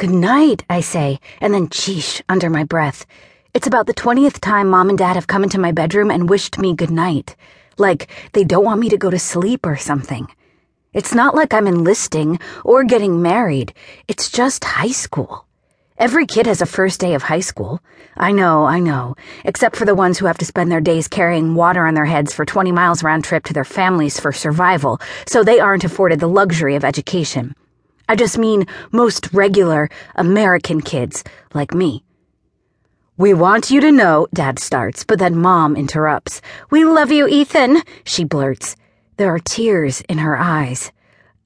Good night, I say, and then cheesh under my breath. It's about the 20th time mom and dad have come into my bedroom and wished me good night. Like they don't want me to go to sleep or something. It's not like I'm enlisting or getting married, it's just high school. Every kid has a first day of high school. I know, I know, except for the ones who have to spend their days carrying water on their heads for 20 miles round trip to their families for survival, so they aren't afforded the luxury of education. I just mean most regular American kids like me. We want you to know, Dad starts, but then Mom interrupts. We love you, Ethan, she blurts. There are tears in her eyes.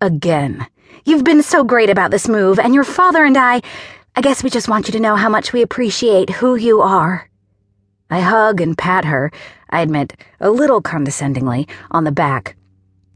Again. You've been so great about this move, and your father and I. I guess we just want you to know how much we appreciate who you are. I hug and pat her, I admit, a little condescendingly, on the back.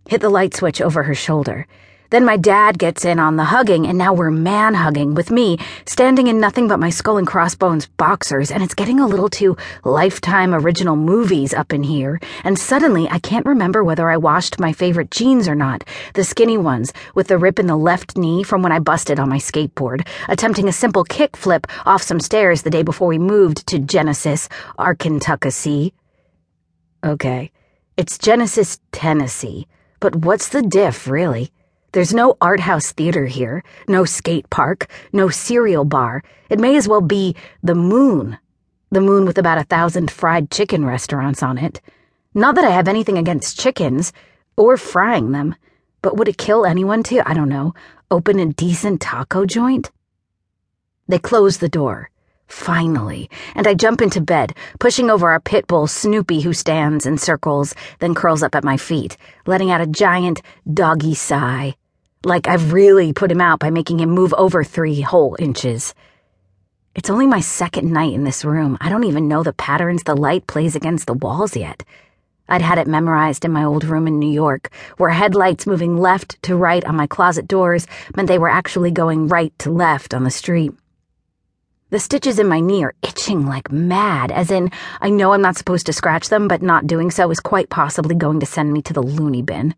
Hit the light switch over her shoulder. Then my dad gets in on the hugging, and now we're man hugging with me standing in nothing but my skull and crossbones boxers, and it's getting a little too lifetime original movies up in here. And suddenly I can't remember whether I washed my favorite jeans or not the skinny ones with the rip in the left knee from when I busted on my skateboard, attempting a simple kick flip off some stairs the day before we moved to Genesis, Arkansas. Okay, it's Genesis, Tennessee, but what's the diff, really? There's no art house theater here, no skate park, no cereal bar. It may as well be the moon. The moon with about a thousand fried chicken restaurants on it. Not that I have anything against chickens, or frying them, but would it kill anyone to, I don't know, open a decent taco joint? They close the door. Finally, and I jump into bed, pushing over our pit bull Snoopy, who stands and circles, then curls up at my feet, letting out a giant doggy sigh. Like I've really put him out by making him move over three whole inches. It's only my second night in this room. I don't even know the patterns the light plays against the walls yet. I'd had it memorized in my old room in New York, where headlights moving left to right on my closet doors meant they were actually going right to left on the street. The stitches in my knee are itching like mad, as in, I know I'm not supposed to scratch them, but not doing so is quite possibly going to send me to the loony bin.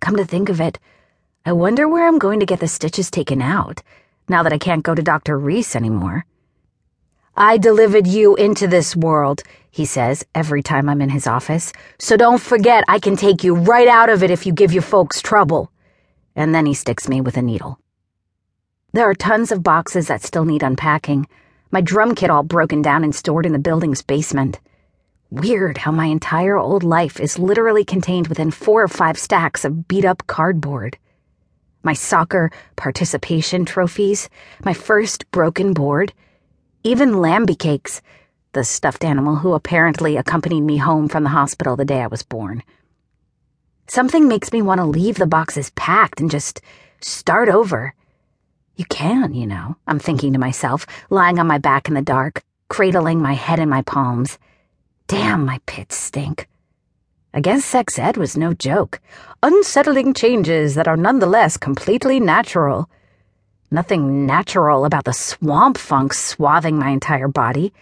Come to think of it, I wonder where I'm going to get the stitches taken out, now that I can't go to Dr. Reese anymore. I delivered you into this world, he says every time I'm in his office, so don't forget I can take you right out of it if you give your folks trouble. And then he sticks me with a needle. There are tons of boxes that still need unpacking. My drum kit all broken down and stored in the building's basement. Weird how my entire old life is literally contained within four or five stacks of beat up cardboard. My soccer participation trophies, my first broken board, even Lambie Cakes, the stuffed animal who apparently accompanied me home from the hospital the day I was born. Something makes me want to leave the boxes packed and just start over. You can, you know, I'm thinking to myself, lying on my back in the dark, cradling my head in my palms. Damn, my pits stink. Guess sex ed was no joke. Unsettling changes that are nonetheless completely natural. Nothing natural about the swamp funk swathing my entire body.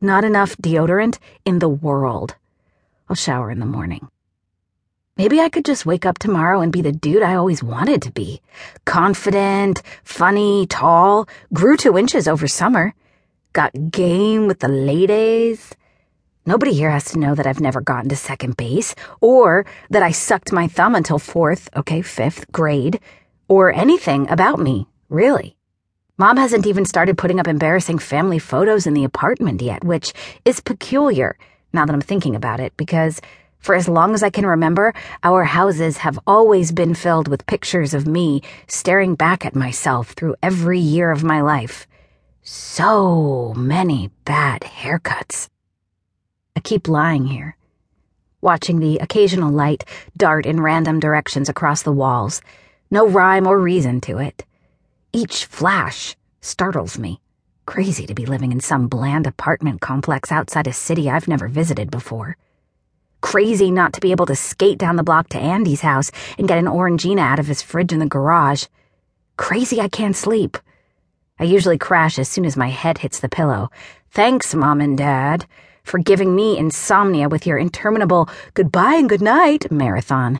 Not enough deodorant in the world. I'll shower in the morning. Maybe I could just wake up tomorrow and be the dude I always wanted to be. Confident, funny, tall, grew two inches over summer. Got game with the ladies. Nobody here has to know that I've never gotten to second base, or that I sucked my thumb until fourth, okay, fifth grade, or anything about me, really. Mom hasn't even started putting up embarrassing family photos in the apartment yet, which is peculiar now that I'm thinking about it, because for as long as I can remember, our houses have always been filled with pictures of me staring back at myself through every year of my life. So many bad haircuts. I keep lying here, watching the occasional light dart in random directions across the walls. No rhyme or reason to it. Each flash startles me. Crazy to be living in some bland apartment complex outside a city I've never visited before. Crazy not to be able to skate down the block to Andy's house and get an Orangina out of his fridge in the garage. Crazy I can't sleep. I usually crash as soon as my head hits the pillow. Thanks, Mom and Dad, for giving me insomnia with your interminable goodbye and goodnight marathon.